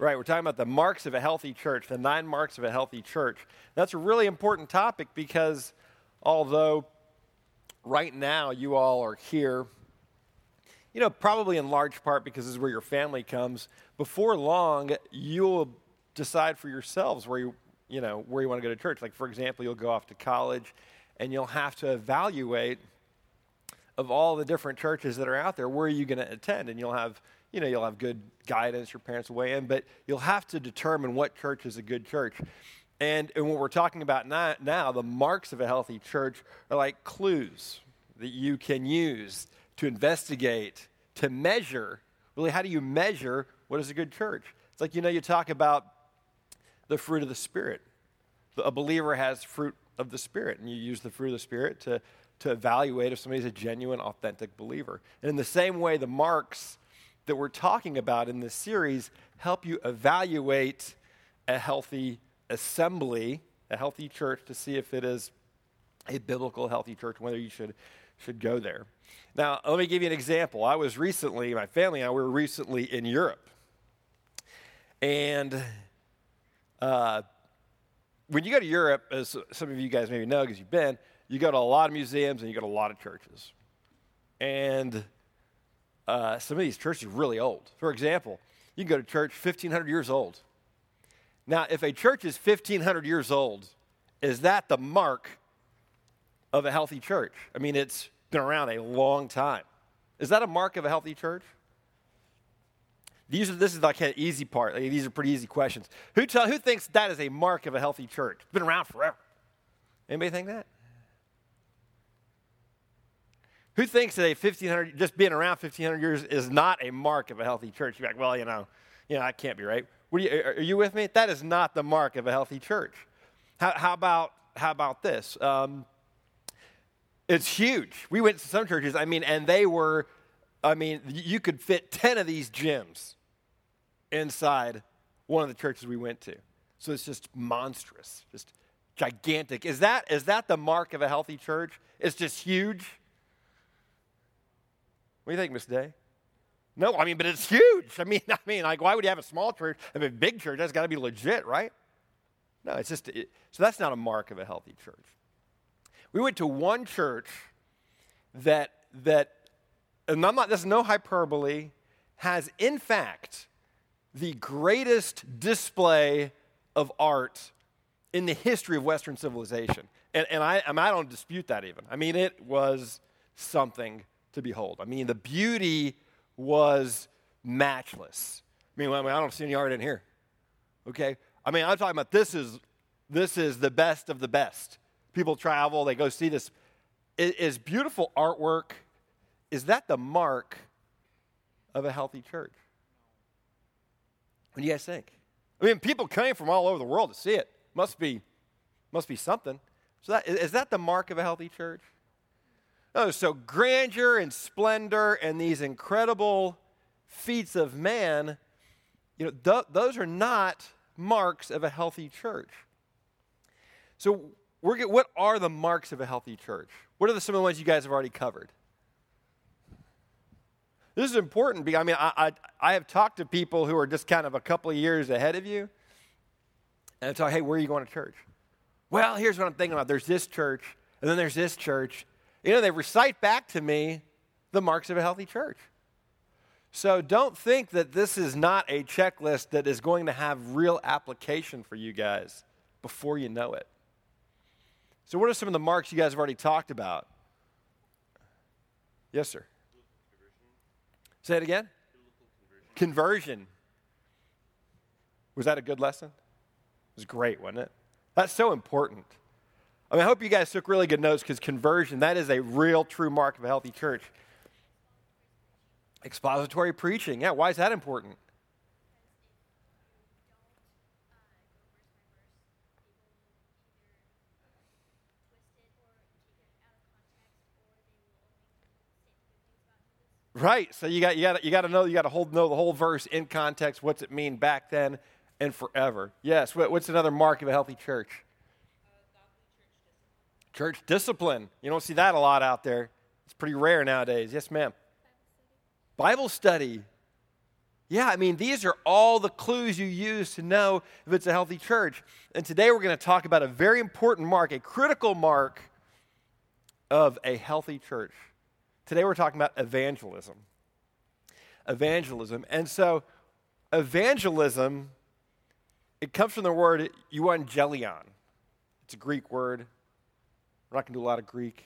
Right, we're talking about the marks of a healthy church, the nine marks of a healthy church. That's a really important topic because although right now you all are here, you know, probably in large part because this is where your family comes, before long you'll decide for yourselves where you, you know, where you want to go to church. Like for example, you'll go off to college and you'll have to evaluate of all the different churches that are out there, where are you going to attend? And you'll have, you know, you'll have good guidance, your parents will weigh in, but you'll have to determine what church is a good church. And, and what we're talking about now, now, the marks of a healthy church are like clues that you can use to investigate, to measure. Really, how do you measure what is a good church? It's like, you know, you talk about the fruit of the Spirit. A believer has fruit of the Spirit, and you use the fruit of the Spirit to to evaluate if somebody's a genuine, authentic believer. And in the same way, the marks that we're talking about in this series help you evaluate a healthy assembly, a healthy church, to see if it is a biblical, healthy church, whether you should, should go there. Now, let me give you an example. I was recently, my family and I were recently in Europe. And uh, when you go to Europe, as some of you guys maybe know because you've been, you go to a lot of museums and you go to a lot of churches. And uh, some of these churches are really old. For example, you can go to church 1,500 years old. Now, if a church is 1,500 years old, is that the mark of a healthy church? I mean, it's been around a long time. Is that a mark of a healthy church? These are, this is like an easy part. Like, these are pretty easy questions. Who, who thinks that is a mark of a healthy church? It's been around forever. Anybody think that? Who thinks that a 1500, just being around 1500 years is not a mark of a healthy church? You're like, well, you know, you know, that can't be right. Are, you, are you with me? That is not the mark of a healthy church. How, how about, how about this? Um, it's huge. We went to some churches, I mean, and they were, I mean, you could fit 10 of these gyms inside one of the churches we went to. So it's just monstrous, just gigantic. Is that, is that the mark of a healthy church? It's just huge? What do you think, Miss Day? No, I mean, but it's huge. I mean, I mean, like, why would you have a small church? I mean, a big church, that's got to be legit, right? No, it's just, it, so that's not a mark of a healthy church. We went to one church that, that, and I'm not, there's no hyperbole, has in fact the greatest display of art in the history of Western civilization. And, and I, I, mean, I don't dispute that even. I mean, it was something to behold. I mean, the beauty was matchless. I mean, I, mean, I don't see any art in here. Okay? I mean, I'm talking about this is this is the best of the best. People travel, they go see this. Is beautiful artwork, is that the mark of a healthy church? What do you guys think? I mean, people came from all over the world to see it. Must be, must be something. So that, is that the mark of a healthy church? Oh, so grandeur and splendor and these incredible feats of man, you know, th- those are not marks of a healthy church. So, we're, what are the marks of a healthy church? What are the, some of the ones you guys have already covered? This is important because, I mean, I, I, I have talked to people who are just kind of a couple of years ahead of you. And I talk, hey, where are you going to church? Well, here's what I'm thinking about. There's this church, and then there's this church, you know, they recite back to me the marks of a healthy church. So don't think that this is not a checklist that is going to have real application for you guys before you know it. So, what are some of the marks you guys have already talked about? Yes, sir. Say it again. Conversion. Was that a good lesson? It was great, wasn't it? That's so important. I mean, I hope you guys took really good notes because conversion, that is a real true mark of a healthy church. Expository preaching. Yeah, why is that important? Right. So you got you got you got to know you got to hold know the whole verse in context. What's it mean back then and forever? Yes. What's another mark of a healthy church? Church discipline. You don't see that a lot out there. It's pretty rare nowadays. Yes, ma'am. Bible study. Yeah, I mean, these are all the clues you use to know if it's a healthy church. And today we're going to talk about a very important mark, a critical mark of a healthy church. Today we're talking about evangelism. Evangelism. And so, evangelism, it comes from the word euangelion. It's a Greek word. We're not going to do a lot of Greek.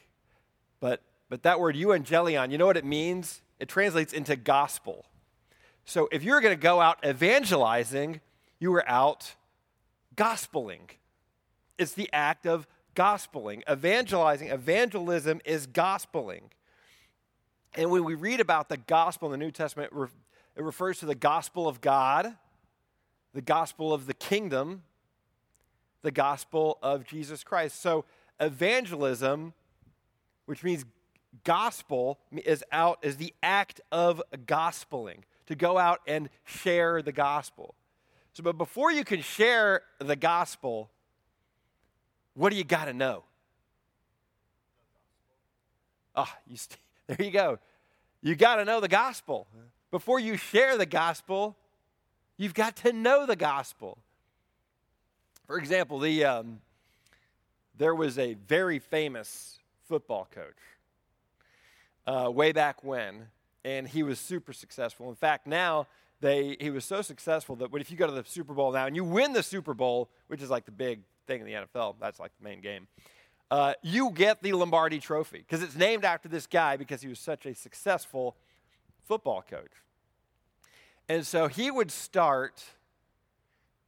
But, but that word euangelion, you know what it means? It translates into gospel. So if you're going to go out evangelizing, you were out gospeling. It's the act of gospeling. Evangelizing, evangelism is gospeling. And when we read about the gospel in the New Testament, it refers to the gospel of God, the gospel of the kingdom, the gospel of Jesus Christ. So evangelism, which means gospel, is out is the act of gospeling to go out and share the gospel. So, but before you can share the gospel, what do you got to know? Ah, oh, you st- there you go. You got to know the gospel. Before you share the gospel, you've got to know the gospel. For example, the, um, there was a very famous football coach uh, way back when and he was super successful. In fact, now they he was so successful that if you go to the Super Bowl now and you win the Super Bowl, which is like the big thing in the NFL, that's like the main game. Uh, you get the Lombardi Trophy because it's named after this guy because he was such a successful football coach. And so he would start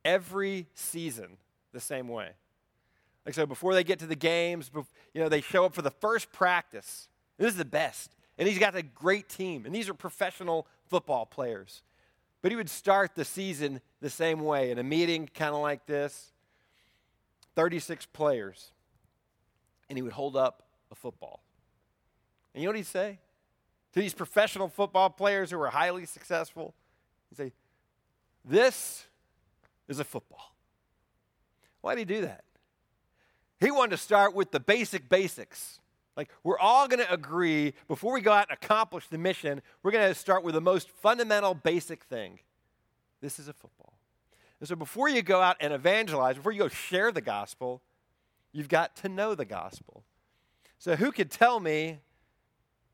every season the same way. Like so, before they get to the games, you know, they show up for the first practice. This is the best. And he's got a great team. And these are professional football players. But he would start the season the same way in a meeting kind of like this 36 players. And he would hold up a football. And you know what he'd say? To these professional football players who were highly successful, he'd say, This is a football. Why did he do that? He wanted to start with the basic basics. Like, we're all going to agree before we go out and accomplish the mission, we're going to start with the most fundamental, basic thing. This is a football. And so, before you go out and evangelize, before you go share the gospel, you've got to know the gospel. So, who could tell me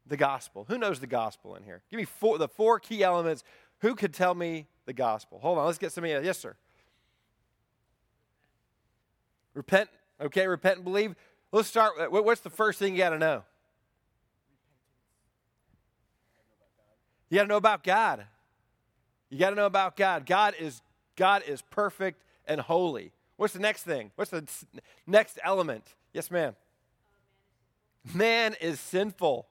the gospel? Who knows the gospel in here? Give me four, the four key elements. Who could tell me the gospel? Hold on, let's get some of you. Yes, sir. Repent, okay, repent and believe. Let's start. Uh, what's the first thing you got to know? You got to know about God. You got to know about God. God is God is perfect and holy. What's the next thing? What's the next element? Yes, ma'am. Man is sinful.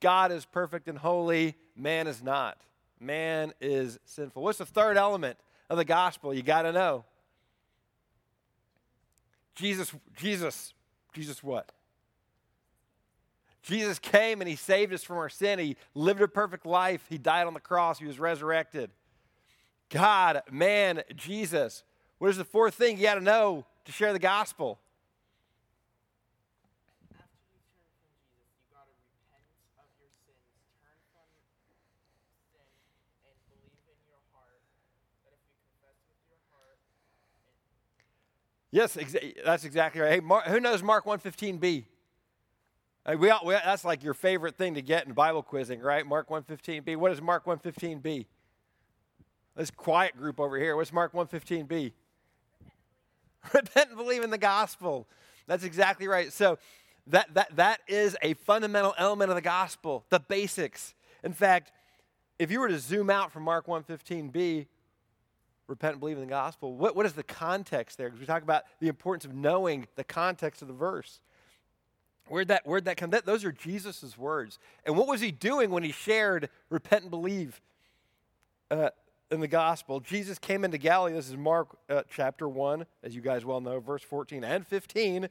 God is perfect and holy. Man is not. Man is sinful. What's the third element of the gospel? You got to know. Jesus, Jesus Jesus what? Jesus came and he saved us from our sin. He lived a perfect life. He died on the cross. He was resurrected. God, man, Jesus. What is the fourth thing you got to know to share the gospel? Yes, exa- that's exactly right. Hey, Mark, who knows Mark 115b? Hey, we, all, we that's like your favorite thing to get in Bible quizzing, right? Mark 115b. What is Mark 115b? This quiet group over here. What's Mark 115b? Repent and believe in the gospel. That's exactly right. So that, that, that is a fundamental element of the gospel, the basics. In fact, if you were to zoom out from Mark 115b, repent and believe in the gospel. What, what is the context there? Because we talk about the importance of knowing the context of the verse. Where'd that, where'd that come? That, those are Jesus' words. And what was he doing when he shared repent and believe uh, in the gospel? Jesus came into Galilee. This is Mark uh, chapter 1, as you guys well know, verse 14 and 15.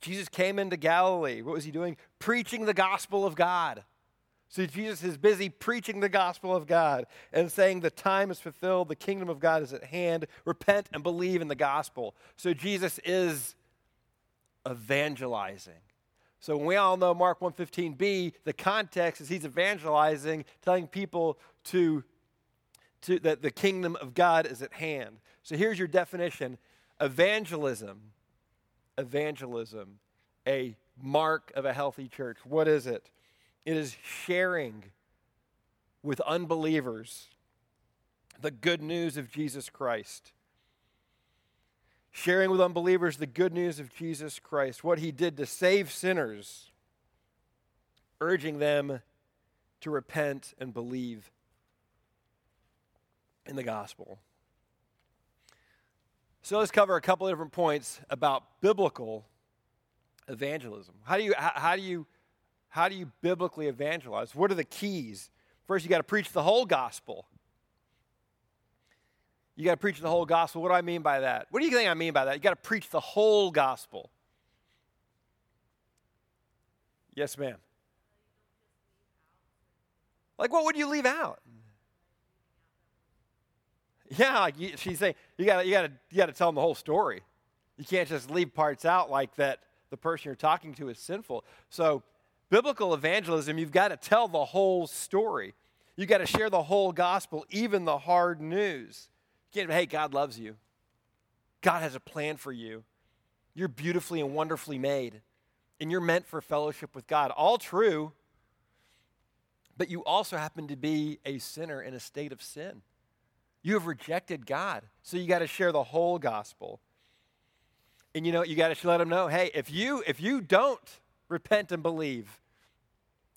Jesus came into Galilee. What was he doing? Preaching the gospel of God. See, Jesus is busy preaching the gospel of God and saying the time is fulfilled, the kingdom of God is at hand. Repent and believe in the gospel. So Jesus is evangelizing. So we all know Mark 115b, the context is he's evangelizing, telling people to to, that the kingdom of God is at hand. So here's your definition evangelism. Evangelism, a mark of a healthy church. What is it? It is sharing with unbelievers the good news of Jesus Christ. Sharing with unbelievers the good news of Jesus Christ, what he did to save sinners, urging them to repent and believe in the gospel. So let's cover a couple of different points about biblical evangelism. How do you how do you how do you biblically evangelize? What are the keys? First, you got to preach the whole gospel. You got to preach the whole gospel. What do I mean by that? What do you think I mean by that? You got to preach the whole gospel. Yes, ma'am. Like, what would you leave out? Yeah, like you, she's saying, you got you got to you got to tell them the whole story. You can't just leave parts out like that. The person you're talking to is sinful. So, biblical evangelism, you've got to tell the whole story. You've got to share the whole gospel, even the hard news. You can't, hey, God loves you. God has a plan for you. You're beautifully and wonderfully made, and you're meant for fellowship with God. All true, but you also happen to be a sinner in a state of sin. You have rejected God. So you got to share the whole gospel. And you know, you got to let them know, hey, if you if you don't repent and believe,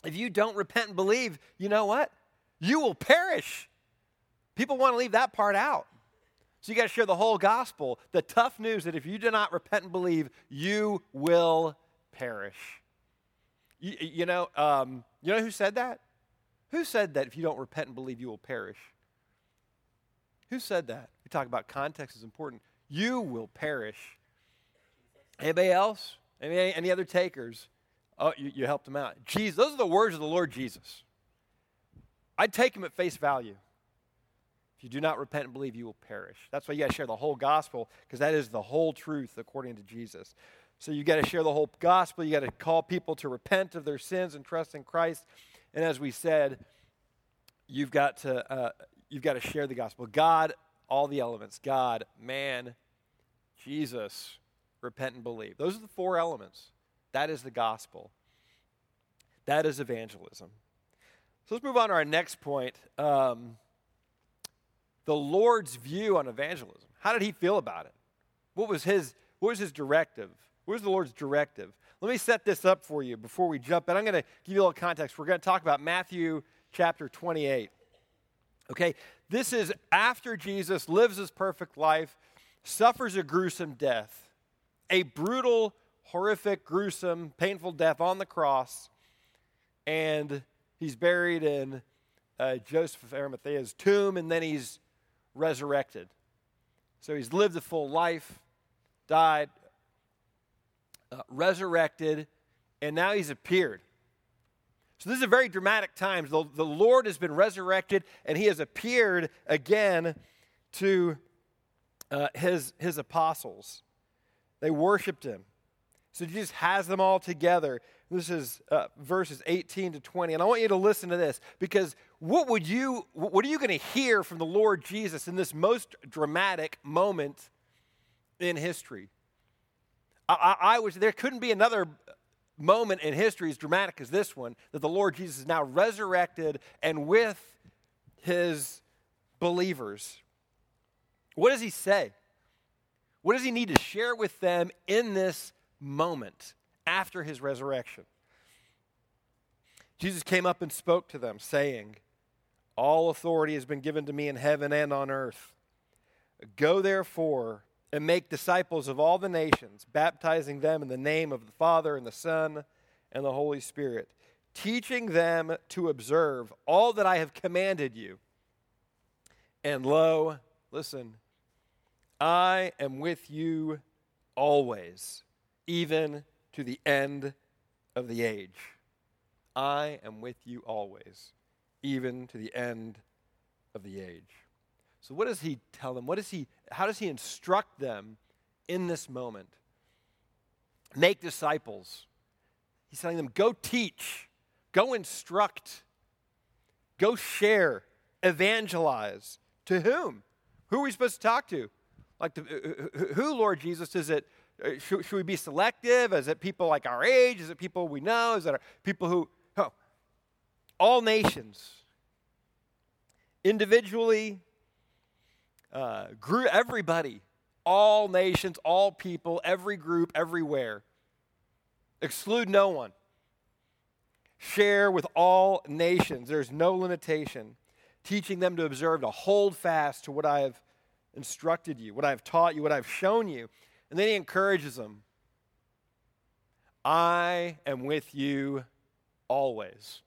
if you don't repent and believe, you know what? You will perish. People want to leave that part out. So you got to share the whole gospel, the tough news that if you do not repent and believe, you will perish. You, you know, um, you know who said that? Who said that if you don't repent and believe, you will perish? Who said that? We talk about context is important. You will perish. Anybody else? Any, any other takers? Oh, you, you helped him out. Jesus, those are the words of the Lord Jesus. I'd take him at face value. If you do not repent and believe, you will perish. That's why you got to share the whole gospel, because that is the whole truth according to Jesus. So you got to share the whole gospel. You got to call people to repent of their sins and trust in Christ. And as we said, you've got to uh, you've got to share the gospel. God, all the elements God, man, Jesus, repent and believe. Those are the four elements. That is the gospel. That is evangelism. So let's move on to our next point um, the Lord's view on evangelism. How did he feel about it? What was his, what was his directive? What was the Lord's directive? Let me set this up for you before we jump in. I'm going to give you a little context. We're going to talk about Matthew chapter 28. Okay, this is after Jesus lives his perfect life, suffers a gruesome death, a brutal, horrific, gruesome, painful death on the cross, and he's buried in uh, Joseph of Arimathea's tomb, and then he's resurrected. So he's lived a full life, died, uh, resurrected, and now he's appeared. So, this is a very dramatic time. The, the Lord has been resurrected and he has appeared again to uh, his, his apostles. They worshiped him. So, Jesus has them all together. This is uh, verses 18 to 20. And I want you to listen to this because what would you, what are you going to hear from the Lord Jesus in this most dramatic moment in history? I, I, I was, there couldn't be another moment in history as dramatic as this one that the Lord Jesus is now resurrected and with his believers. What does he say? What does he need to share with them in this moment after his resurrection? Jesus came up and spoke to them, saying, All authority has been given to me in heaven and on earth. Go therefore and make disciples of all the nations, baptizing them in the name of the Father and the Son and the Holy Spirit, teaching them to observe all that I have commanded you. And lo, listen, I am with you always, even to the end of the age. I am with you always, even to the end of the age. So, what does he tell them? What does he, how does he instruct them in this moment? Make disciples. He's telling them, go teach, go instruct, go share, evangelize, To whom? Who are we supposed to talk to? Like, the, who, Lord Jesus? Is it, should, should, we be selective? Is it people like our age? Is it people we know? Is it people who, oh, all nations, individually, uh, grew everybody, all nations, all people, every group, everywhere. Exclude no one. Share with all nations. There's no limitation. Teaching them to observe, to hold fast to what I have instructed you, what I have taught you, what I've shown you. And then he encourages them I am with you always,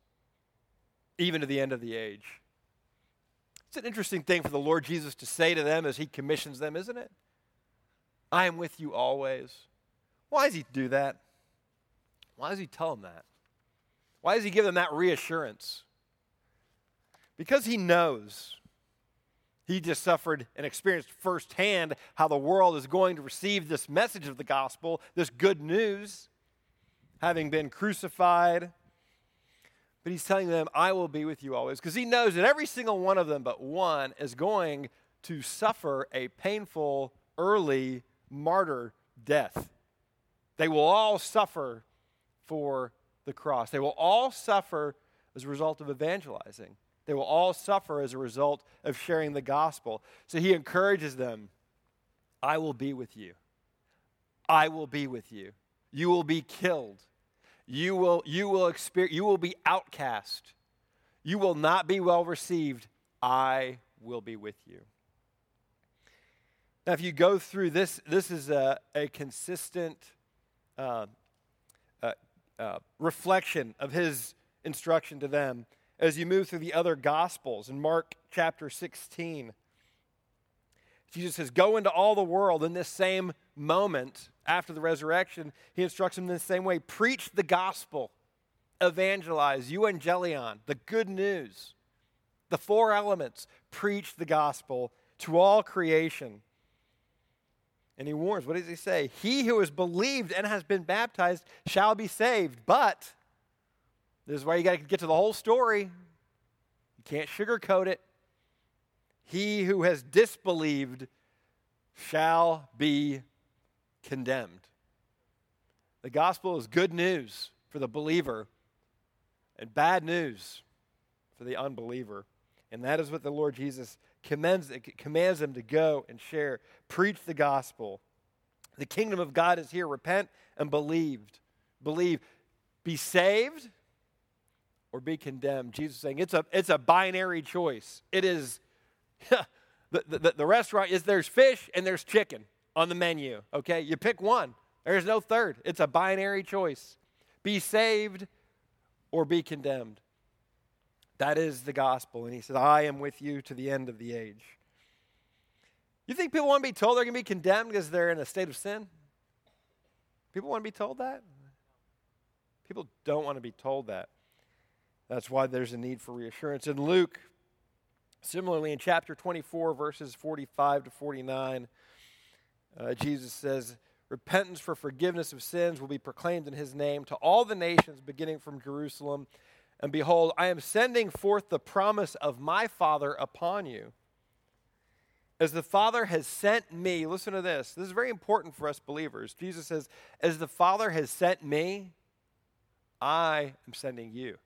even to the end of the age. It's an interesting thing for the Lord Jesus to say to them as he commissions them, isn't it? I am with you always. Why does he do that? Why does he tell them that? Why does he give them that reassurance? Because he knows. He just suffered and experienced firsthand how the world is going to receive this message of the gospel, this good news, having been crucified. But he's telling them, I will be with you always, because he knows that every single one of them but one is going to suffer a painful, early martyr death. They will all suffer for the cross. They will all suffer as a result of evangelizing. They will all suffer as a result of sharing the gospel. So he encourages them I will be with you. I will be with you. You will be killed. You will, you will, experience, you will be outcast. You will not be well received. I will be with you. Now, if you go through this, this is a, a consistent uh, uh, uh, reflection of his instruction to them as you move through the other Gospels. In Mark chapter 16, Jesus says, Go into all the world in this same moment after the resurrection. He instructs them in the same way preach the gospel, evangelize, euangelion, the good news, the four elements. Preach the gospel to all creation. And he warns, what does he say? He who has believed and has been baptized shall be saved. But, this is why you got to get to the whole story. You can't sugarcoat it. He who has disbelieved shall be condemned. The gospel is good news for the believer and bad news for the unbeliever. And that is what the Lord Jesus commends, commands them to go and share. Preach the gospel. The kingdom of God is here. Repent and believed. Believe. Be saved or be condemned. Jesus saying it's a, it's a binary choice. It is, the, the, the restaurant is there's fish and there's chicken on the menu, okay? You pick one. There's no third. It's a binary choice. Be saved or be condemned. That is the gospel. And he said, I am with you to the end of the age. You think people want to be told they're going to be condemned because they're in a state of sin? People want to be told that? People don't want to be told that. That's why there's a need for reassurance. In Luke, similarly in chapter 24, verses 45 to 49, uh, Jesus says, Repentance for forgiveness of sins will be proclaimed in his name to all the nations, beginning from Jerusalem. And behold, I am sending forth the promise of my Father upon you. As the Father has sent me, listen to this. This is very important for us believers. Jesus says, As the Father has sent me, I am sending you.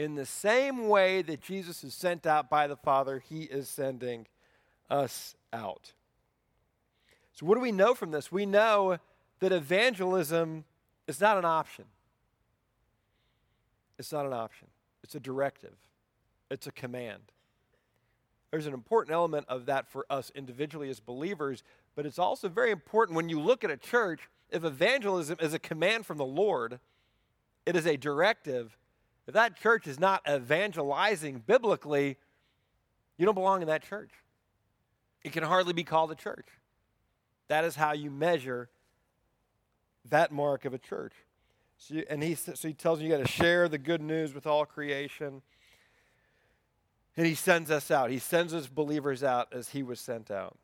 In the same way that Jesus is sent out by the Father, he is sending us out. So, what do we know from this? We know that evangelism is not an option. It's not an option, it's a directive, it's a command. There's an important element of that for us individually as believers, but it's also very important when you look at a church. If evangelism is a command from the Lord, it is a directive. If that church is not evangelizing biblically, you don't belong in that church. It can hardly be called a church. That is how you measure that mark of a church. So you, and he, so he tells you you got to share the good news with all creation. And he sends us out. He sends us believers out as he was sent out.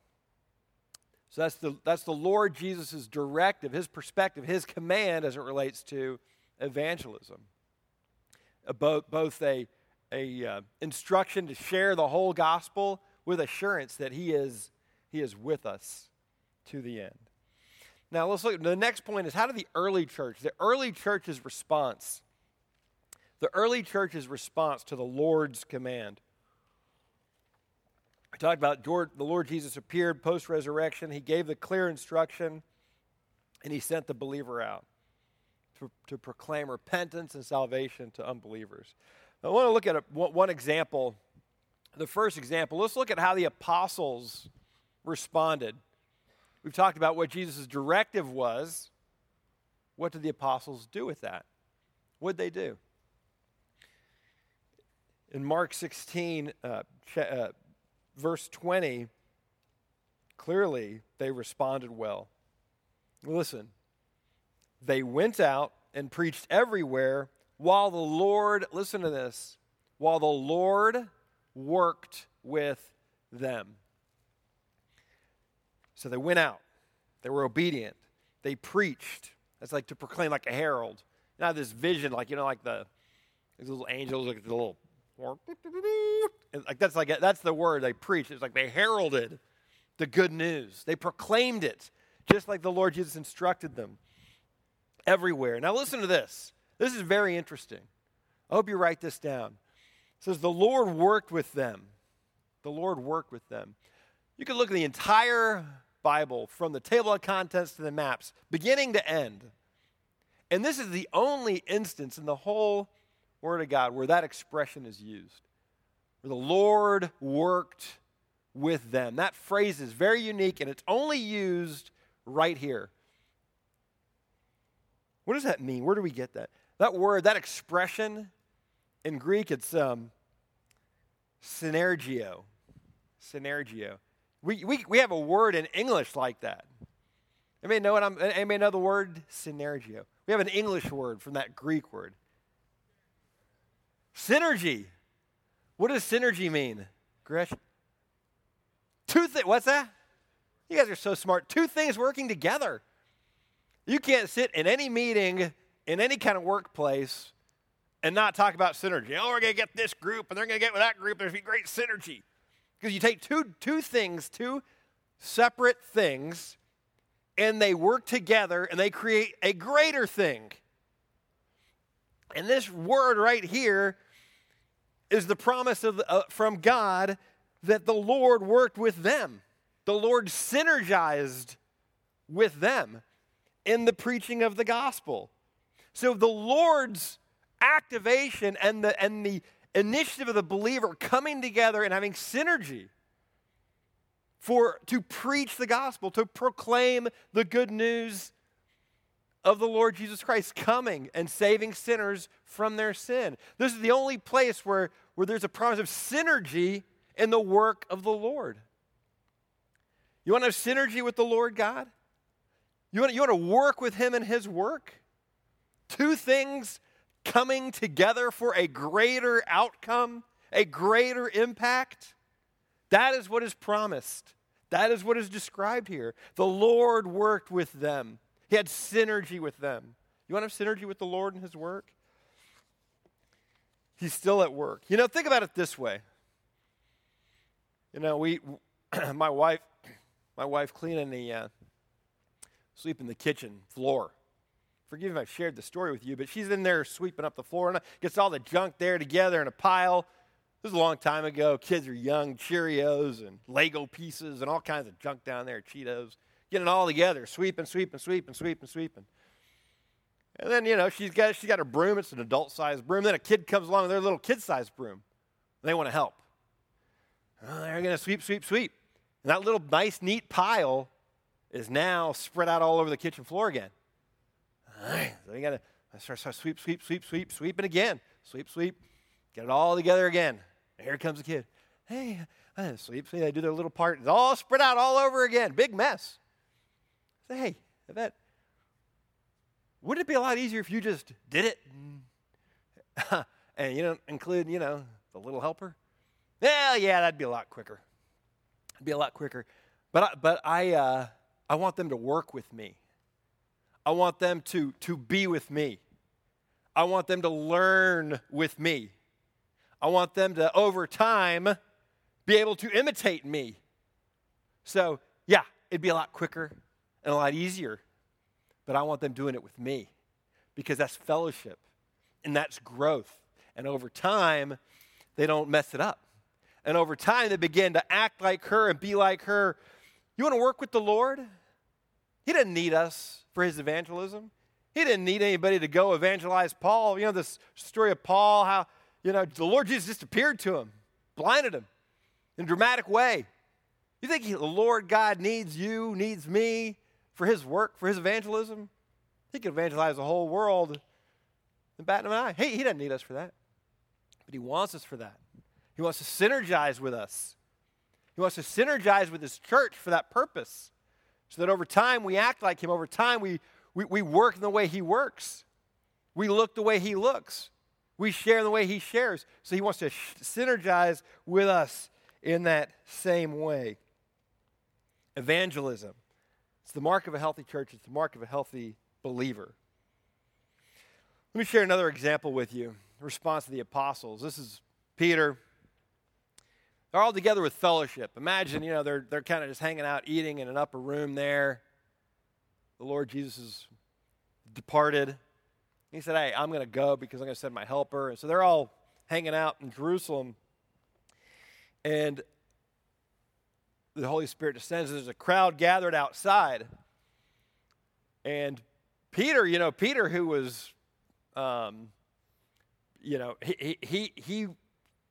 So that's the, that's the Lord Jesus' directive, his perspective, his command as it relates to evangelism. Both, both a, a uh, instruction to share the whole gospel with assurance that he is, he is with us to the end. Now let's look. The next point is how did the early church, the early church's response, the early church's response to the Lord's command. I talked about the Lord Jesus appeared post resurrection. He gave the clear instruction, and he sent the believer out to, to proclaim repentance and salvation to unbelievers. I want to look at a, one example. The first example, let's look at how the apostles responded. We've talked about what Jesus' directive was. What did the apostles do with that? What did they do? In Mark 16, uh, uh, verse 20, clearly they responded well. Listen, they went out and preached everywhere while the Lord, listen to this, while the Lord worked with them. So they went out, they were obedient, they preached. That's like to proclaim like a herald. Not this vision, like, you know, like the these little angels, like the little, like that's like, that's the word they preached. It's like they heralded the good news, they proclaimed it, just like the Lord Jesus instructed them everywhere. Now, listen to this. This is very interesting. I hope you write this down. It says, The Lord worked with them. The Lord worked with them. You can look at the entire Bible from the table of contents to the maps, beginning to end. And this is the only instance in the whole Word of God where that expression is used, where the Lord worked with them. That phrase is very unique and it's only used right here. What does that mean? Where do we get that? That word, that expression in Greek, it's um, synergio. Synergio. We, we, we have a word in English like that. Anybody know what I'm, anybody know the word synergio? We have an English word from that Greek word. Synergy. What does synergy mean, Gresh? Two things. What's that? You guys are so smart. Two things working together. You can't sit in any meeting, in any kind of workplace, and not talk about synergy. Oh, we're going to get this group, and they're going to get with that group. There's going to be great synergy. Because you take two, two things, two separate things, and they work together and they create a greater thing. And this word right here is the promise of, uh, from God that the Lord worked with them. The Lord synergized with them in the preaching of the gospel. So the Lord's activation and the, and the initiative of the believer coming together and having synergy for to preach the gospel, to proclaim the good news of the Lord Jesus Christ coming and saving sinners from their sin. This is the only place where, where there's a promise of synergy in the work of the Lord. You want to have synergy with the Lord God? You want, you want to work with Him in His work? Two things coming together for a greater outcome, a greater impact. That is what is promised. That is what is described here. The Lord worked with them, He had synergy with them. You want to have synergy with the Lord and His work? He's still at work. You know, think about it this way. You know, we, my wife, my wife cleaning the, uh, sleep in the kitchen floor. Forgive me if I've shared the story with you, but she's in there sweeping up the floor and gets all the junk there together in a pile. This was a long time ago. Kids are young, Cheerios and Lego pieces and all kinds of junk down there, Cheetos. Getting it all together, sweeping, sweeping, sweeping, sweeping, sweeping. And then, you know, she's got, she's got her broom. It's an adult sized broom. Then a kid comes along with their little kid sized broom. They want to help. Oh, they're going to sweep, sweep, sweep. And that little nice, neat pile is now spread out all over the kitchen floor again. So you got to start, start sweep, sweep, sweep, sweep, sweeping again. Sweep, sweep, get it all together again. And here comes the kid. Hey, sweep, sweep. They do their little part. It's all spread out all over again. Big mess. Say, hey, I bet. Wouldn't it be a lot easier if you just did it? and you don't include, you know, the little helper? Yeah, yeah, that'd be a lot quicker. It'd be a lot quicker. But I, but I, uh, I want them to work with me. I want them to, to be with me. I want them to learn with me. I want them to, over time, be able to imitate me. So, yeah, it'd be a lot quicker and a lot easier, but I want them doing it with me because that's fellowship and that's growth. And over time, they don't mess it up. And over time, they begin to act like her and be like her. You want to work with the Lord? He didn't need us for his evangelism. He didn't need anybody to go evangelize Paul. You know, this story of Paul, how, you know, the Lord Jesus just appeared to him, blinded him in a dramatic way. You think he, the Lord God needs you, needs me for his work, for his evangelism? He could evangelize the whole world in bat an eye. Hey, he doesn't need us for that. But he wants us for that. He wants to synergize with us. He wants to synergize with his church for that purpose. So that over time we act like him. Over time we we, we work in the way He works. We look the way He looks. We share in the way He shares. So He wants to sh- synergize with us in that same way. Evangelism. It's the mark of a healthy church, it's the mark of a healthy believer. Let me share another example with you. response to the apostles. This is Peter. They're all together with fellowship. Imagine, you know, they're, they're kind of just hanging out, eating in an upper room there the Lord Jesus has departed. He said, Hey, I'm going to go because I'm going to send my helper. And so they're all hanging out in Jerusalem. And the Holy Spirit descends. There's a crowd gathered outside. And Peter, you know, Peter, who was, um, you know, he, he, he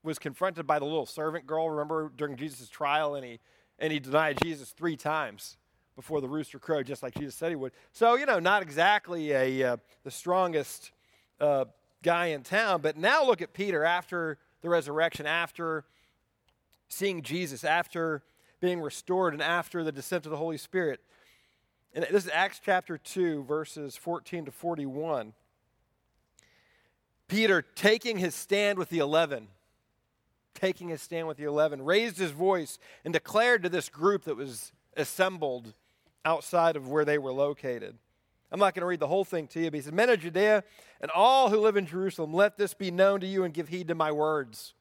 was confronted by the little servant girl, remember, during Jesus' trial, and he, and he denied Jesus three times before the rooster crowed, just like Jesus said he would. So, you know, not exactly a, uh, the strongest uh, guy in town. But now look at Peter after the resurrection, after seeing Jesus, after being restored, and after the descent of the Holy Spirit. And this is Acts chapter 2, verses 14 to 41. Peter, taking his stand with the eleven, taking his stand with the eleven, raised his voice and declared to this group that was assembled outside of where they were located. I'm not going to read the whole thing to you, but he said, Men of Judea and all who live in Jerusalem, let this be known to you and give heed to my words.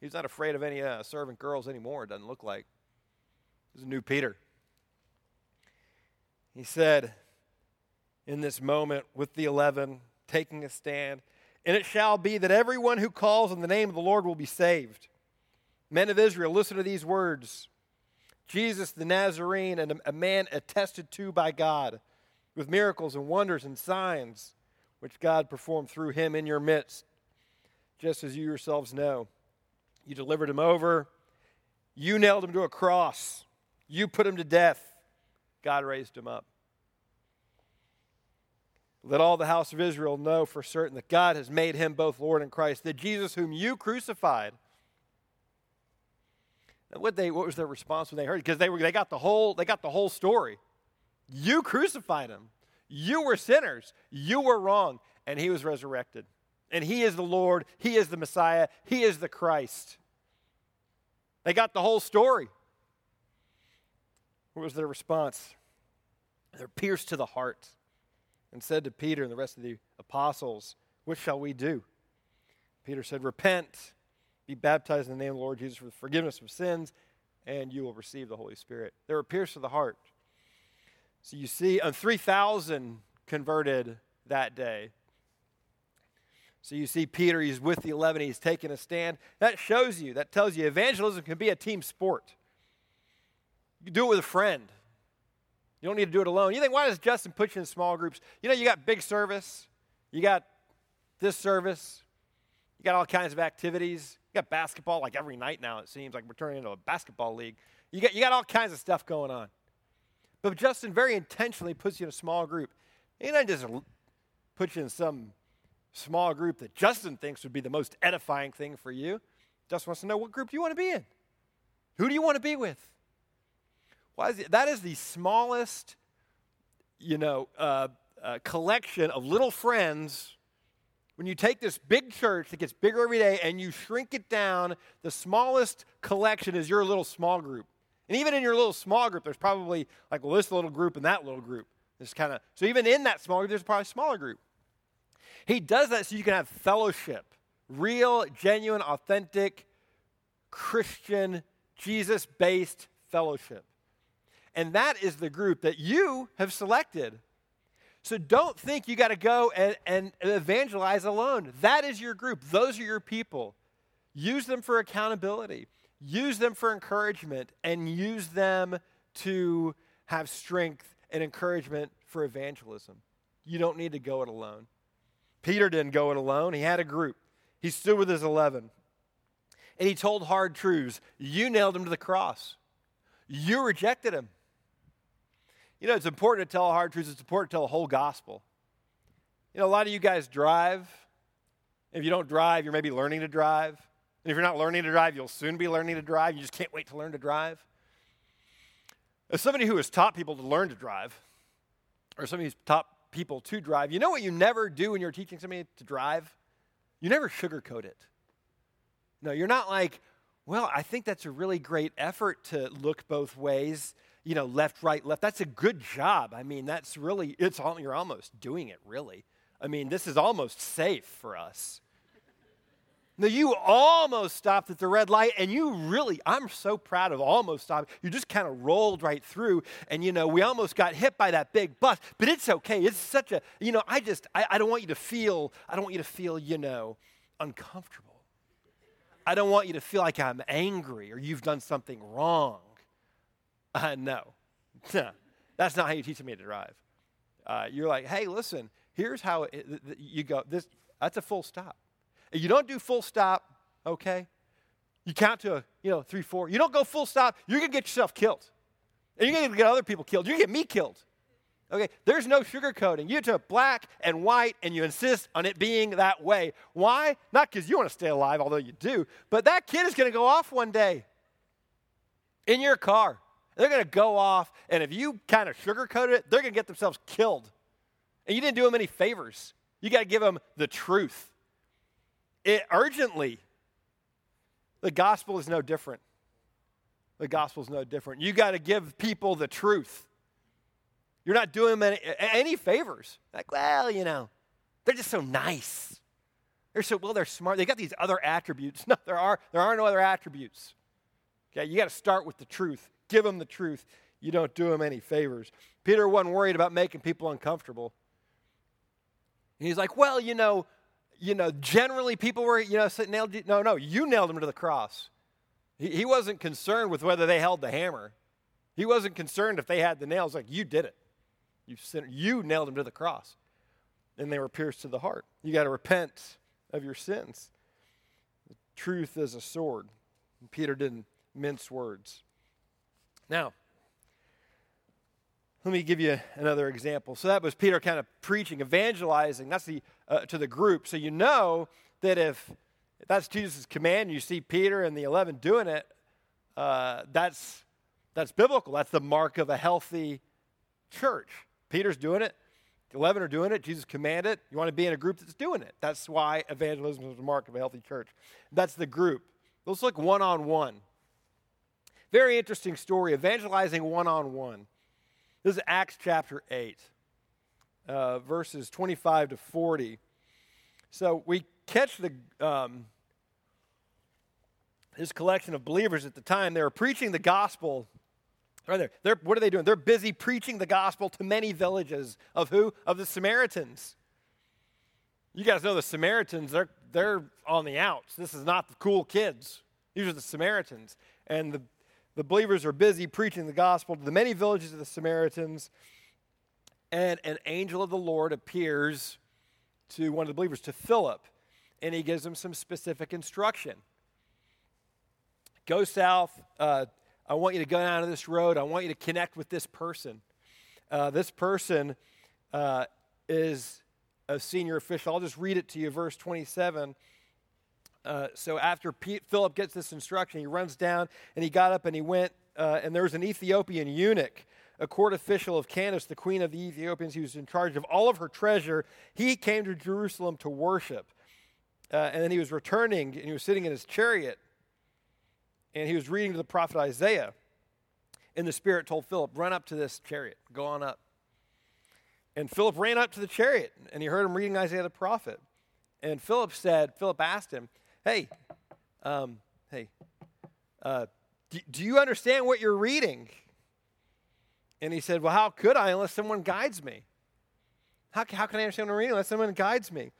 He's not afraid of any uh, servant girls anymore, it doesn't look like. This is a new Peter. He said, in this moment with the eleven, taking a stand, and it shall be that everyone who calls on the name of the Lord will be saved. Men of Israel, listen to these words. Jesus the Nazarene, and a man attested to by God with miracles and wonders and signs which God performed through him in your midst, just as you yourselves know. You delivered him over, you nailed him to a cross, you put him to death, God raised him up. Let all the house of Israel know for certain that God has made him both Lord and Christ, that Jesus, whom you crucified, what they what was their response when they heard? Because they were they got the whole they got the whole story. You crucified him. You were sinners. You were wrong, and he was resurrected. And he is the Lord. He is the Messiah. He is the Christ. They got the whole story. What was their response? They're pierced to the heart and said to Peter and the rest of the apostles, What shall we do? Peter said, Repent be baptized in the name of the Lord Jesus for the forgiveness of sins, and you will receive the Holy Spirit. They were pierced to the heart. So you see, uh, 3,000 converted that day. So you see Peter, he's with the 11, he's taking a stand. That shows you, that tells you evangelism can be a team sport. You do it with a friend. You don't need to do it alone. You think, why does Justin put you in small groups? You know, you got big service, you got this service, you got all kinds of activities You got basketball like every night now, it seems like we're turning into a basketball league. You got, you got all kinds of stuff going on. But Justin very intentionally puts you in a small group. He doesn't just put you in some small group that Justin thinks would be the most edifying thing for you. Justin wants to know what group do you want to be in. Who do you want to be with? Why is it, that is the smallest, you know, uh, uh, collection of little friends when you take this big church that gets bigger every day and you shrink it down, the smallest collection is your little small group. And even in your little small group, there's probably like, well, this little group and that little group. This kind of so even in that small group, there's probably a smaller group. He does that so you can have fellowship real, genuine, authentic Christian, Jesus based fellowship. And that is the group that you have selected. So don't think you got to go and, and evangelize alone. That is your group, those are your people. Use them for accountability, use them for encouragement, and use them to have strength and encouragement for evangelism. You don't need to go it alone. Peter didn't go it alone, he had a group. He stood with his 11 and he told hard truths. You nailed him to the cross, you rejected him. You know, it's important to tell hard truths, it's important to tell the whole gospel. You know, a lot of you guys drive. If you don't drive, you're maybe learning to drive. And if you're not learning to drive, you'll soon be learning to drive. You just can't wait to learn to drive. As somebody who has taught people to learn to drive, or somebody who's taught people to drive, you know what you never do when you're teaching somebody to drive? You never sugarcoat it. No, you're not like, well, I think that's a really great effort to look both ways, you know, left, right, left. That's a good job. I mean, that's really, it's all, you're almost doing it, really. I mean, this is almost safe for us. Now, you almost stopped at the red light, and you really, I'm so proud of almost stopping. You just kind of rolled right through, and you know, we almost got hit by that big bus, but it's okay. It's such a, you know, I just, I, I don't want you to feel, I don't want you to feel, you know, uncomfortable. I don't want you to feel like I'm angry or you've done something wrong. Uh, no, that's not how you teach me to drive. Uh, you're like, hey, listen, here's how it, you go. This, that's a full stop. You don't do full stop, okay? You count to, a, you know, three, four. You don't go full stop, you're going to get yourself killed. And you're going to get other people killed. You're going to get me killed. Okay, there's no sugarcoating. You do black and white, and you insist on it being that way. Why? Not because you want to stay alive, although you do, but that kid is going to go off one day in your car. They're going to go off, and if you kind of sugarcoat it, they're going to get themselves killed. And you didn't do them any favors. You got to give them the truth it urgently. The gospel is no different. The gospel is no different. You got to give people the truth. You're not doing them any, any favors. Like, well, you know, they're just so nice. They're so well, they're smart. They got these other attributes. No, there are there are no other attributes. Okay, you got to start with the truth. Give them the truth. You don't do them any favors. Peter wasn't worried about making people uncomfortable. He's like, well, you know, you know, generally people were, you know, nailed. No, no, you nailed him to the cross. He, he wasn't concerned with whether they held the hammer. He wasn't concerned if they had the nails. Like, you did it. You, you nailed him to the cross. And they were pierced to the heart. You got to repent of your sins. The truth is a sword. And Peter didn't mince words. Now, let me give you another example. So that was Peter kind of preaching, evangelizing. That's the uh, to the group. So you know that if that's Jesus' command, you see Peter and the eleven doing it. Uh, that's that's biblical. That's the mark of a healthy church. Peter's doing it. The eleven are doing it. Jesus commanded. You want to be in a group that's doing it. That's why evangelism is the mark of a healthy church. That's the group. Let's look one on one. Very interesting story. Evangelizing one on one. This is Acts chapter 8, uh, verses 25 to 40. So we catch the, um, this collection of believers at the time. They were preaching the gospel. Right there. They're, what are they doing? They're busy preaching the gospel to many villages of who? Of the Samaritans. You guys know the Samaritans, they're, they're on the outs. This is not the cool kids. These are the Samaritans. And the the believers are busy preaching the gospel to the many villages of the Samaritans, and an angel of the Lord appears to one of the believers, to Philip, and he gives him some specific instruction. Go south. Uh, I want you to go down to this road. I want you to connect with this person. Uh, this person uh, is a senior official. I'll just read it to you, verse 27. Uh, so after Philip gets this instruction, he runs down and he got up and he went, uh, and there was an Ethiopian eunuch, a court official of Candace, the queen of the Ethiopians, who was in charge of all of her treasure. He came to Jerusalem to worship. Uh, and then he was returning and he was sitting in his chariot and he was reading to the prophet Isaiah. And the Spirit told Philip, Run up to this chariot, go on up. And Philip ran up to the chariot and he heard him reading Isaiah the prophet. and Philip said, Philip asked him, Hey, um, hey, uh, do, do you understand what you're reading? And he said, Well, how could I unless someone guides me? How, how can I understand what I'm reading unless someone guides me?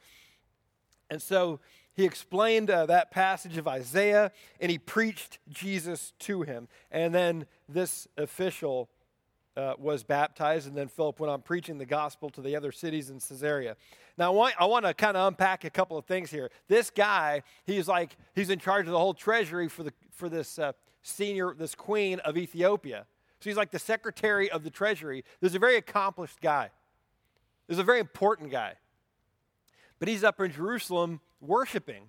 And so he explained uh, that passage of Isaiah and he preached Jesus to him. And then this official uh, was baptized, and then Philip went on preaching the gospel to the other cities in Caesarea. Now, I want, I want to kind of unpack a couple of things here. This guy, he's like, he's in charge of the whole treasury for, the, for this uh, senior, this queen of Ethiopia. So he's like the secretary of the treasury. There's a very accomplished guy. There's a very important guy. But he's up in Jerusalem worshiping.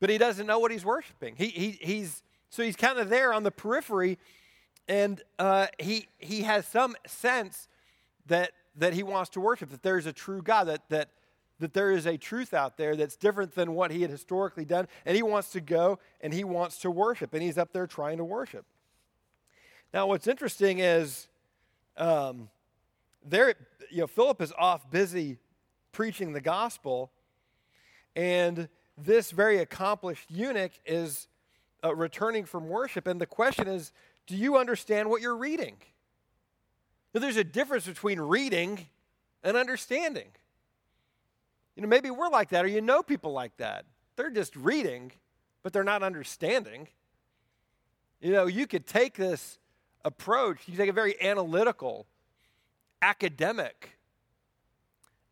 But he doesn't know what he's worshiping. He, he, he's, so he's kind of there on the periphery, and uh, he, he has some sense that, that he wants to worship, that there's a true God, that, that, that there is a truth out there that's different than what he had historically done, and he wants to go and he wants to worship, and he's up there trying to worship. Now, what's interesting is um, there, you know, Philip is off busy preaching the gospel, and this very accomplished eunuch is uh, returning from worship. And the question is do you understand what you're reading? Now, there's a difference between reading and understanding. You know, maybe we're like that, or you know people like that. They're just reading, but they're not understanding. You know, you could take this approach, you take a very analytical, academic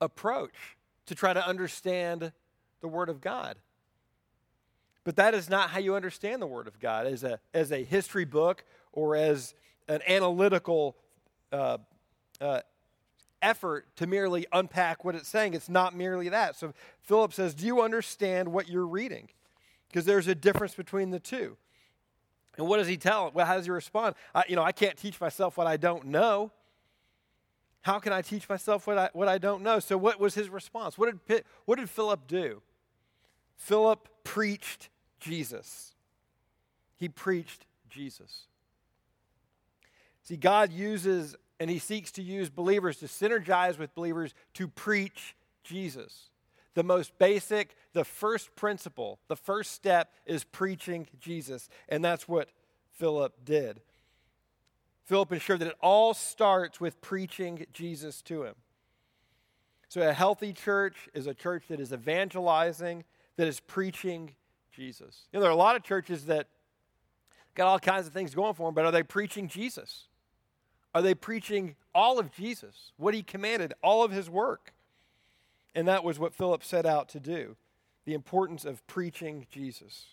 approach to try to understand the Word of God. But that is not how you understand the Word of God as a, as a history book or as an analytical uh, uh, effort to merely unpack what it's saying. It's not merely that. So Philip says, Do you understand what you're reading? Because there's a difference between the two. And what does he tell? Well, how does he respond? I, you know, I can't teach myself what I don't know. How can I teach myself what I, what I don't know? So, what was his response? What did, what did Philip do? Philip preached Jesus. He preached Jesus. See, God uses and he seeks to use believers to synergize with believers to preach Jesus. The most basic, the first principle, the first step is preaching Jesus. And that's what Philip did. Philip ensured that it all starts with preaching Jesus to him. So, a healthy church is a church that is evangelizing, that is preaching Jesus. You know, there are a lot of churches that got all kinds of things going for them, but are they preaching Jesus? Are they preaching all of Jesus, what he commanded, all of his work? And that was what Philip set out to do the importance of preaching Jesus.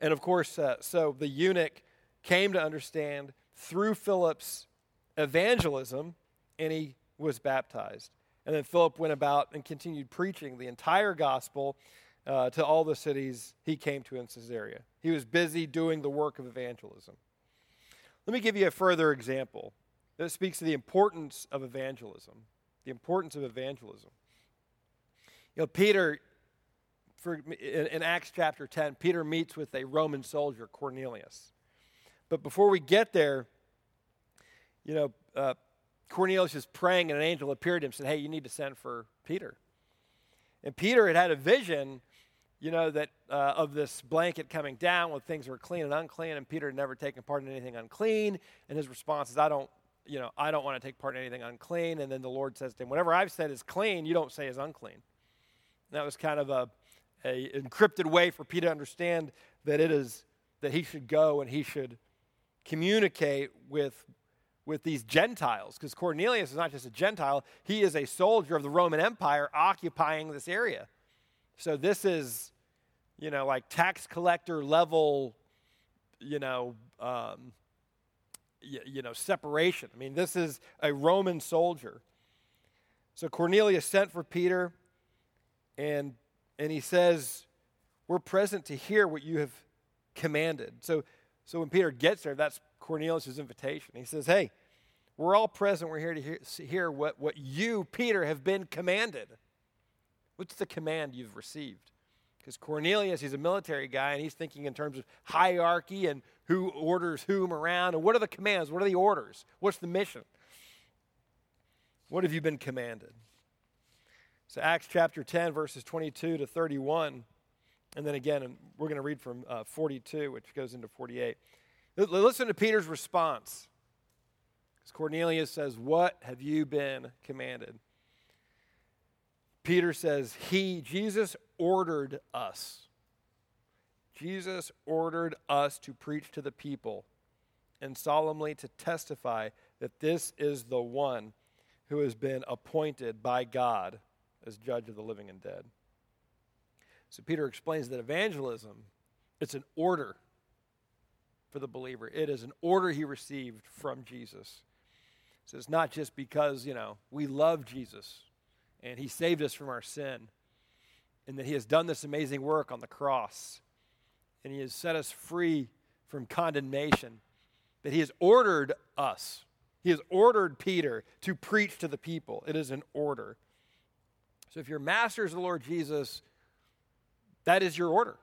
And of course, uh, so the eunuch came to understand through Philip's evangelism, and he was baptized. And then Philip went about and continued preaching the entire gospel uh, to all the cities he came to in Caesarea. He was busy doing the work of evangelism. Let me give you a further example that speaks to the importance of evangelism. The importance of evangelism. You know, Peter, for, in, in Acts chapter 10, Peter meets with a Roman soldier, Cornelius. But before we get there, you know, uh, Cornelius is praying, and an angel appeared to him and said, Hey, you need to send for Peter. And Peter had had a vision, you know, that uh, of this blanket coming down with things were clean and unclean, and Peter had never taken part in anything unclean. And his response is, I don't, you know, I don't want to take part in anything unclean. And then the Lord says to him, Whatever I've said is clean, you don't say is unclean. And that was kind of a, a encrypted way for Peter to understand that it is that he should go and he should communicate with, with these Gentiles, because Cornelius is not just a Gentile, he is a soldier of the Roman Empire occupying this area. So this is, you know, like tax collector level, you know, um, you, you know, separation. I mean, this is a Roman soldier. So Cornelius sent for Peter, and and he says, "We're present to hear what you have commanded." So so when Peter gets there, that's Cornelius' invitation. He says, Hey, we're all present. We're here to hear, hear what, what you, Peter, have been commanded. What's the command you've received? Because Cornelius, he's a military guy, and he's thinking in terms of hierarchy and who orders whom around, and what are the commands? What are the orders? What's the mission? What have you been commanded? So, Acts chapter 10, verses 22 to 31. And then again, we're going to read from uh, 42, which goes into 48. Listen to Peter's response. Because Cornelius says, What have you been commanded? Peter says, He, Jesus, ordered us. Jesus ordered us to preach to the people and solemnly to testify that this is the one who has been appointed by God as judge of the living and dead. So Peter explains that evangelism it's an order for the believer. It is an order he received from Jesus. So it's not just because, you know, we love Jesus and he saved us from our sin and that he has done this amazing work on the cross and he has set us free from condemnation, that he has ordered us. He has ordered Peter to preach to the people. It is an order. So if your master is the Lord Jesus, that is your order.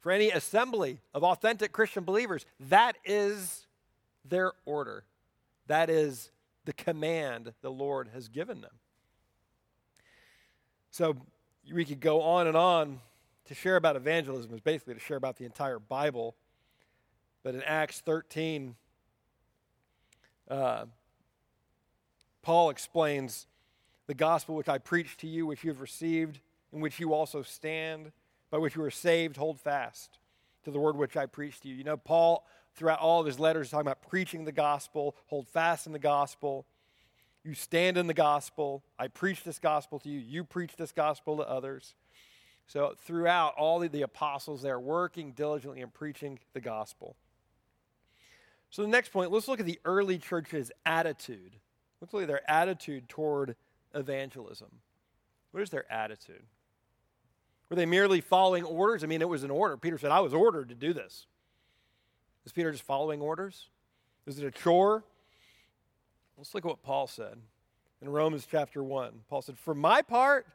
For any assembly of authentic Christian believers, that is their order. That is the command the Lord has given them. So we could go on and on to share about evangelism is basically to share about the entire Bible. But in Acts 13, uh, Paul explains the gospel which I preached to you, which you have received, in which you also stand, by which you are saved, hold fast to the word which I preached to you. You know, Paul, throughout all of his letters, is talking about preaching the gospel, hold fast in the gospel. You stand in the gospel. I preach this gospel to you. You preach this gospel to others. So, throughout, all the apostles, they're working diligently and preaching the gospel. So, the next point, let's look at the early church's attitude. Let's look at their attitude toward evangelism? What is their attitude? Were they merely following orders? I mean, it was an order. Peter said, I was ordered to do this. Is Peter just following orders? Is it a chore? Let's look at what Paul said in Romans chapter 1. Paul said, For my part,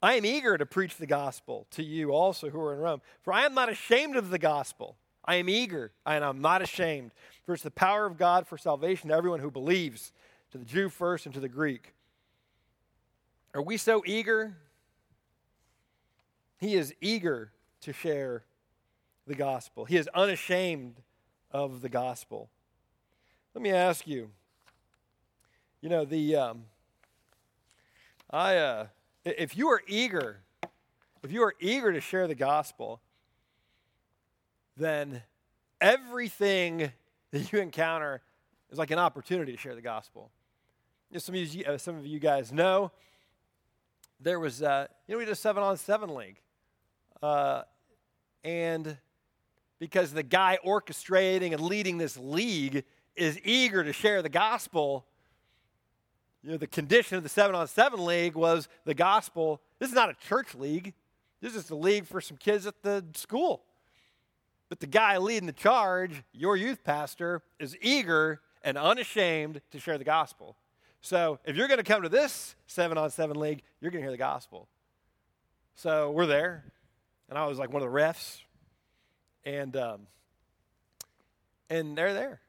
I am eager to preach the gospel to you also who are in Rome, for I am not ashamed of the gospel. I am eager and I'm not ashamed, for it's the power of God for salvation to everyone who believes to the Jew first and to the Greek. Are we so eager? He is eager to share the gospel, he is unashamed of the gospel. Let me ask you you know, the, um, I, uh, if you are eager, if you are eager to share the gospel, then everything that you encounter is like an opportunity to share the gospel some of you, uh, some of you guys know, there was, uh, you know, we did a seven on seven league. Uh, and because the guy orchestrating and leading this league is eager to share the gospel, you know, the condition of the seven on seven league was the gospel. This is not a church league. This is the league for some kids at the school. But the guy leading the charge, your youth pastor, is eager and unashamed to share the gospel. So if you're going to come to this seven on seven league, you're going to hear the gospel. So we're there, and I was like one of the refs, and um, and they're there.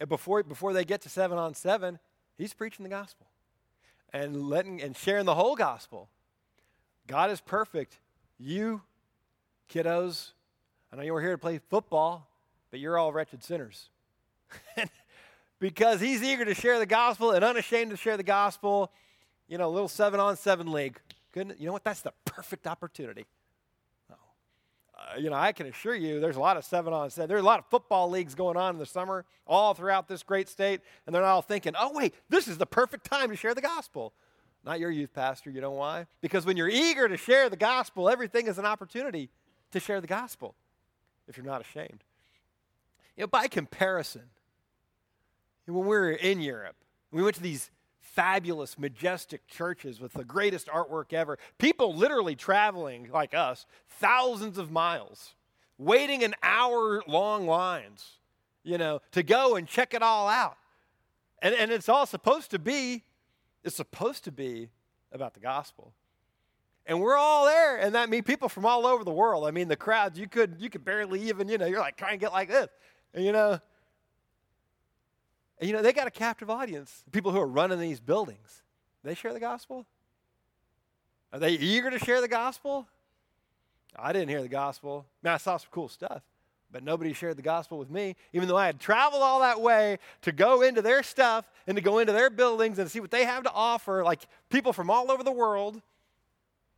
And before before they get to seven on seven, he's preaching the gospel and letting and sharing the whole gospel. God is perfect. You, kiddos, I know you were here to play football, but you're all wretched sinners. because he's eager to share the gospel and unashamed to share the gospel. You know, a little seven on seven league. Goodness, you know what? That's the perfect opportunity. Uh, you know, I can assure you there's a lot of seven on seven. There's a lot of football leagues going on in the summer all throughout this great state, and they're not all thinking, oh, wait, this is the perfect time to share the gospel. Not your youth pastor, you know why? Because when you're eager to share the gospel, everything is an opportunity to share the gospel if you're not ashamed. You know, by comparison, when we were in Europe, we went to these fabulous, majestic churches with the greatest artwork ever. People literally traveling, like us, thousands of miles, waiting an hour long lines, you know, to go and check it all out. And, and it's all supposed to be, it's supposed to be about the gospel. And we're all there, and that means people from all over the world. I mean, the crowds, you could you could barely even, you know, you're like trying to get like this. And you know, and you know, they got a captive audience. People who are running these buildings, they share the gospel. Are they eager to share the gospel? I didn't hear the gospel. Man, I saw some cool stuff, but nobody shared the gospel with me, even though I had traveled all that way to go into their stuff and to go into their buildings and see what they have to offer, like people from all over the world.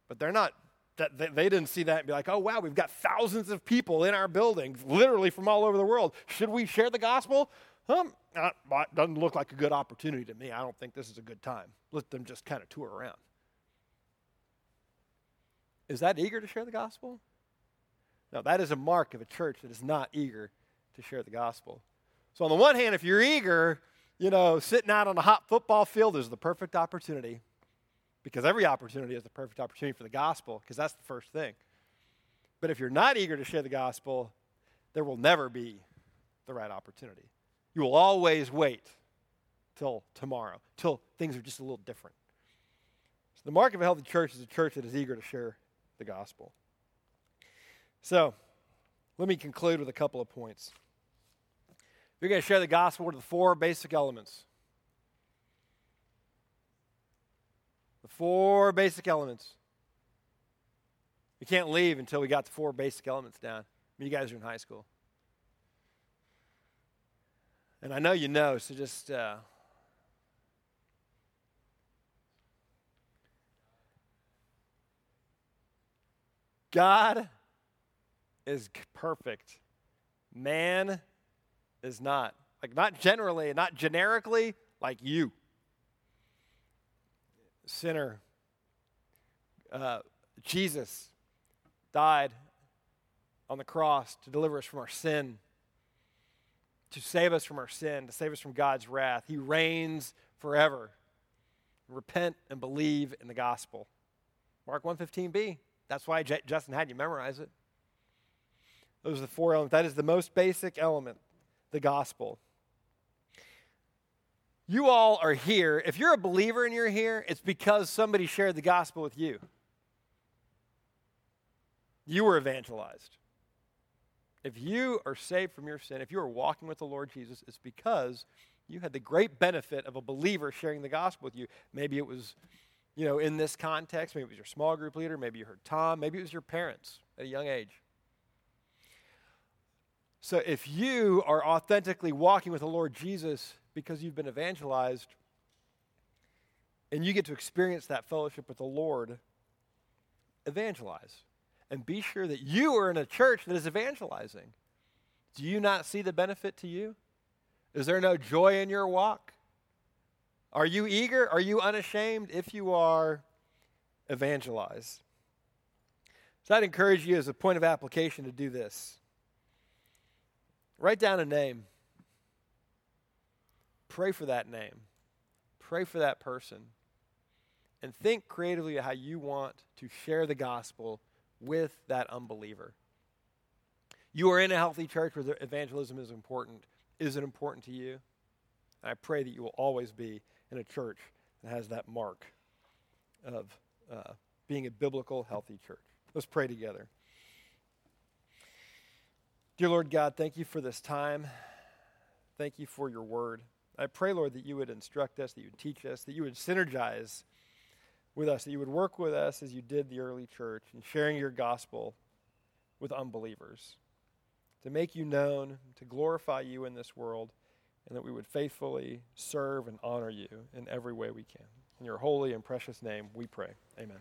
But they're not, they didn't see that and be like, oh, wow, we've got thousands of people in our building, literally from all over the world. Should we share the gospel? Um, uh, doesn't look like a good opportunity to me. I don't think this is a good time. Let them just kind of tour around. Is that eager to share the gospel? No, that is a mark of a church that is not eager to share the gospel. So, on the one hand, if you're eager, you know, sitting out on a hot football field is the perfect opportunity because every opportunity is the perfect opportunity for the gospel because that's the first thing. But if you're not eager to share the gospel, there will never be the right opportunity. You will always wait till tomorrow, till things are just a little different. So the mark of a healthy church is a church that is eager to share the gospel. So, let me conclude with a couple of points. We're going to share the gospel with the four basic elements. The four basic elements. We can't leave until we got the four basic elements down. I mean, you guys are in high school. And I know you know, so just uh, God is perfect. Man is not. Like, not generally, not generically, like you. Sinner. Uh, Jesus died on the cross to deliver us from our sin, to save us from our sin, to save us from God's wrath. He reigns forever. Repent and believe in the gospel. Mark 115b. That's why J- Justin had you memorize it. Those are the four elements. That is the most basic element, the gospel. You all are here. If you're a believer and you're here, it's because somebody shared the gospel with you. You were evangelized. If you are saved from your sin, if you are walking with the Lord Jesus, it's because you had the great benefit of a believer sharing the gospel with you. Maybe it was you know, in this context. Maybe it was your small group leader. Maybe you heard Tom. Maybe it was your parents at a young age. So if you are authentically walking with the Lord Jesus because you've been evangelized and you get to experience that fellowship with the Lord, evangelize. And be sure that you are in a church that is evangelizing. Do you not see the benefit to you? Is there no joy in your walk? Are you eager? Are you unashamed? If you are, evangelize. So I'd encourage you as a point of application to do this. Write down a name. Pray for that name. Pray for that person. And think creatively how you want to share the gospel with that unbeliever. You are in a healthy church where evangelism is important. Is it important to you? And I pray that you will always be in a church that has that mark of uh, being a biblical, healthy church. Let's pray together. Dear Lord God, thank you for this time. Thank you for your word. I pray, Lord, that you would instruct us, that you would teach us, that you would synergize with us, that you would work with us as you did the early church in sharing your gospel with unbelievers, to make you known, to glorify you in this world and that we would faithfully serve and honor you in every way we can. In your holy and precious name, we pray. Amen.